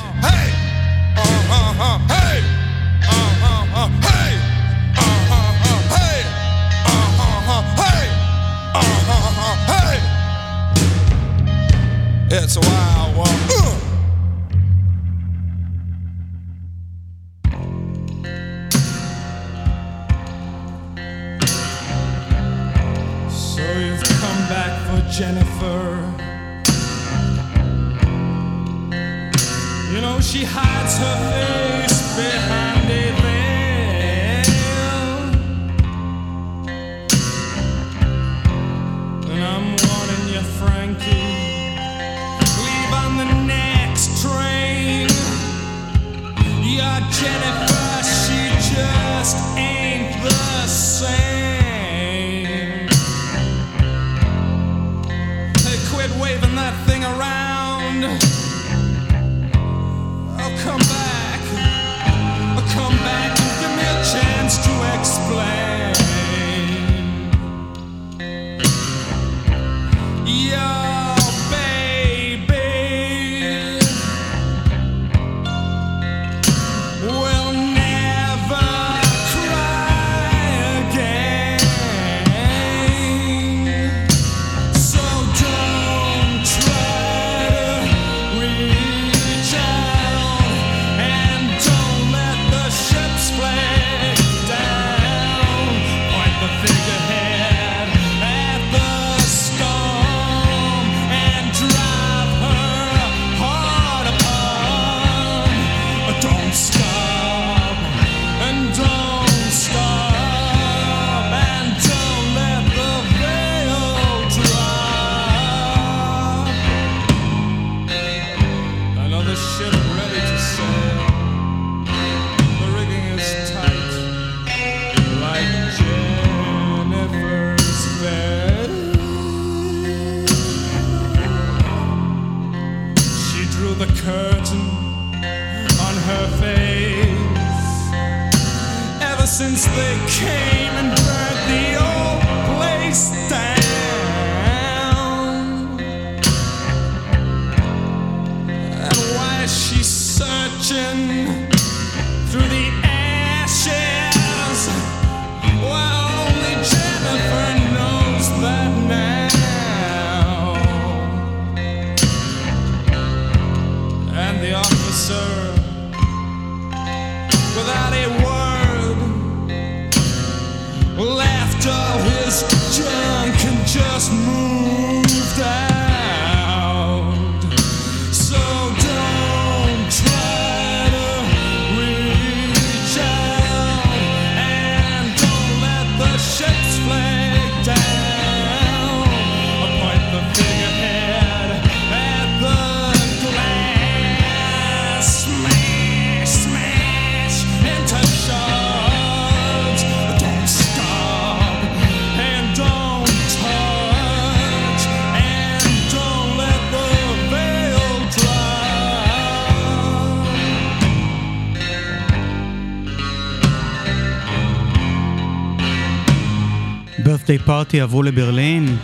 פארטי עברו לברלין.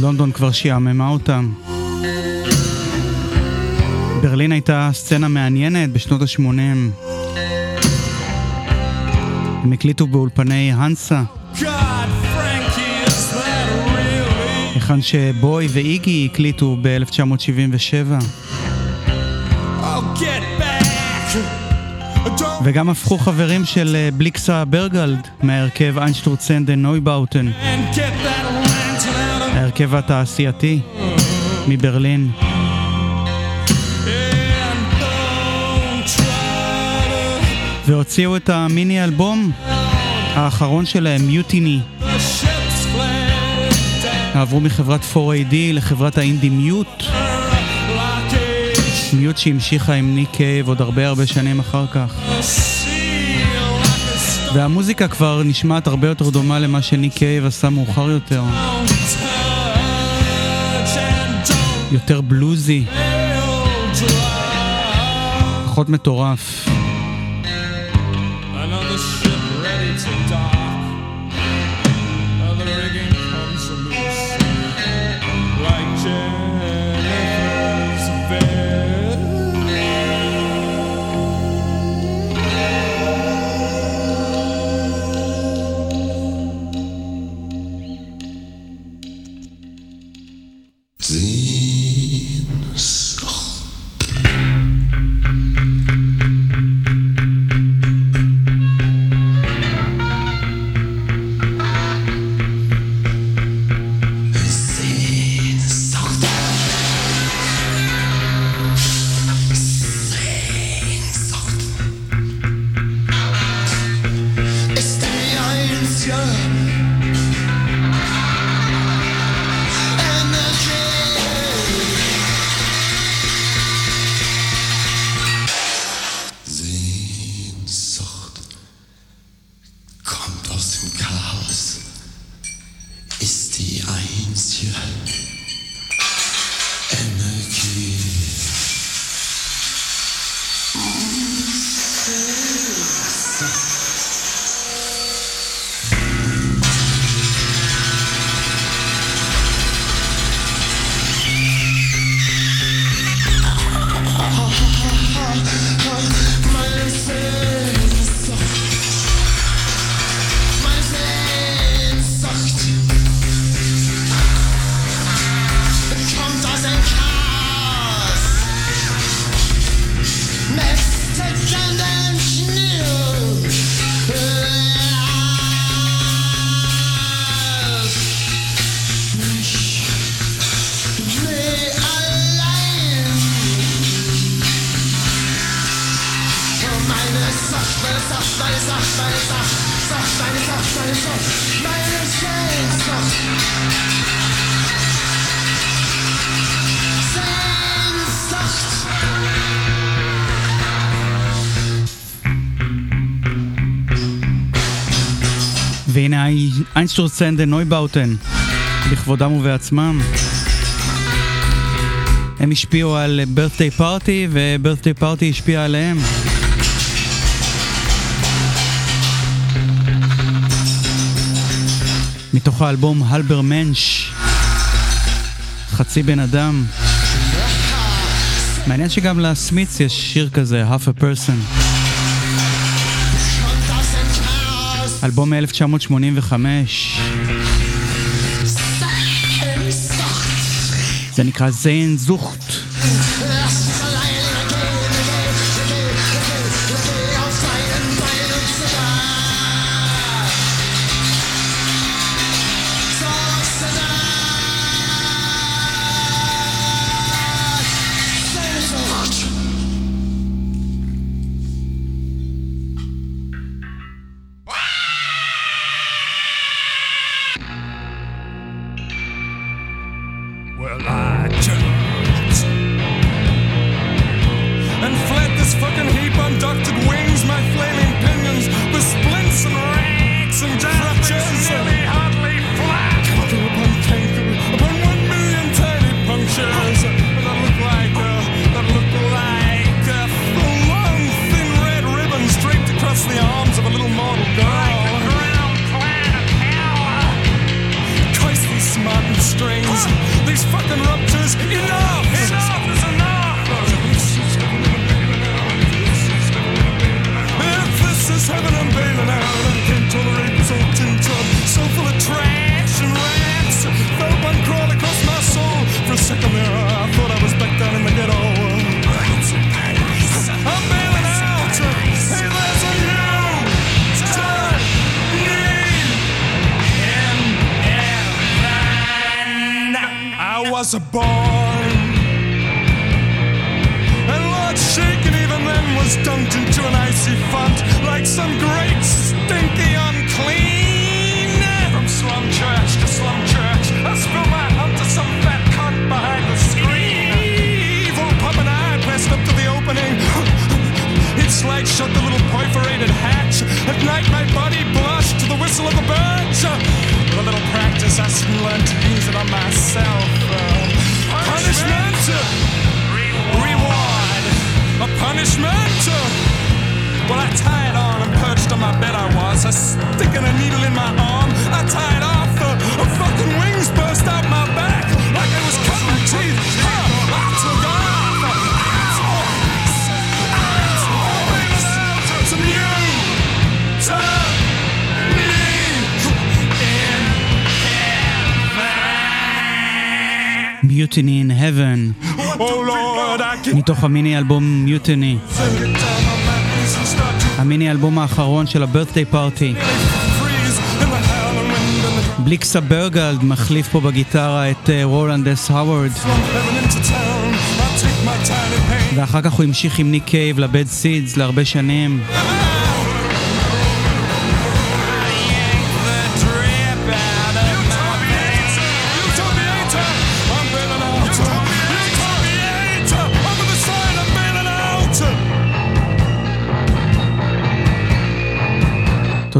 לונדון כבר שיעממה אותם. ברלין הייתה סצנה מעניינת בשנות ה-80. הם הקליטו באולפני האנסה. היכן שבוי ואיגי הקליטו ב-1977. וגם הפכו חברים של אה, בליקסה ברגלד מההרכב איינשטורצן דה נויבאוטן. ההרכב התעשייתי מברלין. והוציאו את המיני אלבום האחרון שלהם, מיוטיני. עברו מחברת 4AD לחברת האינדי מיוט. רשמיות שהמשיכה עם ניק קייב עוד הרבה הרבה שנים אחר כך. והמוזיקה כבר נשמעת הרבה יותר דומה למה שניק קייב עשה מאוחר יותר. יותר בלוזי. פחות מטורף. Another rigging comes loose. סטורצנדה נויבאוטן, בכבודם ובעצמם. הם השפיעו על בירת'יי פארטי, ובירת'יי פארטי השפיע עליהם. מתוך האלבום הלבר מנש, חצי בן אדם. מעניין שגם לסמיץ יש שיר כזה, Half a Person. אלבום מ-1985. זה נקרא זיין זוכט. מתוך המיני אלבום Mutiny. המיני אלבום האחרון של ה Birthday Party. בליקסה בארגלד מחליף פה בגיטרה את אה, רולנד אס הווארד. ואחר כך הוא המשיך עם ניק קייב ל Bad Seeds להרבה שנים.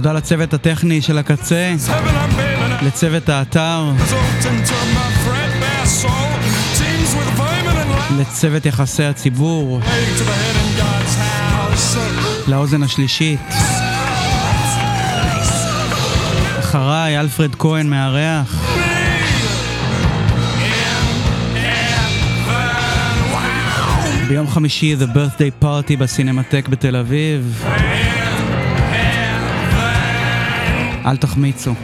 תודה לצוות הטכני של הקצה, לצוות האתר, לצוות יחסי הציבור, לאוזן השלישית. אחריי, אלפרד כהן מארח. ביום חמישי, The Birthday Party בסינמטק בתל אביב. Hey. אל תחמיצו.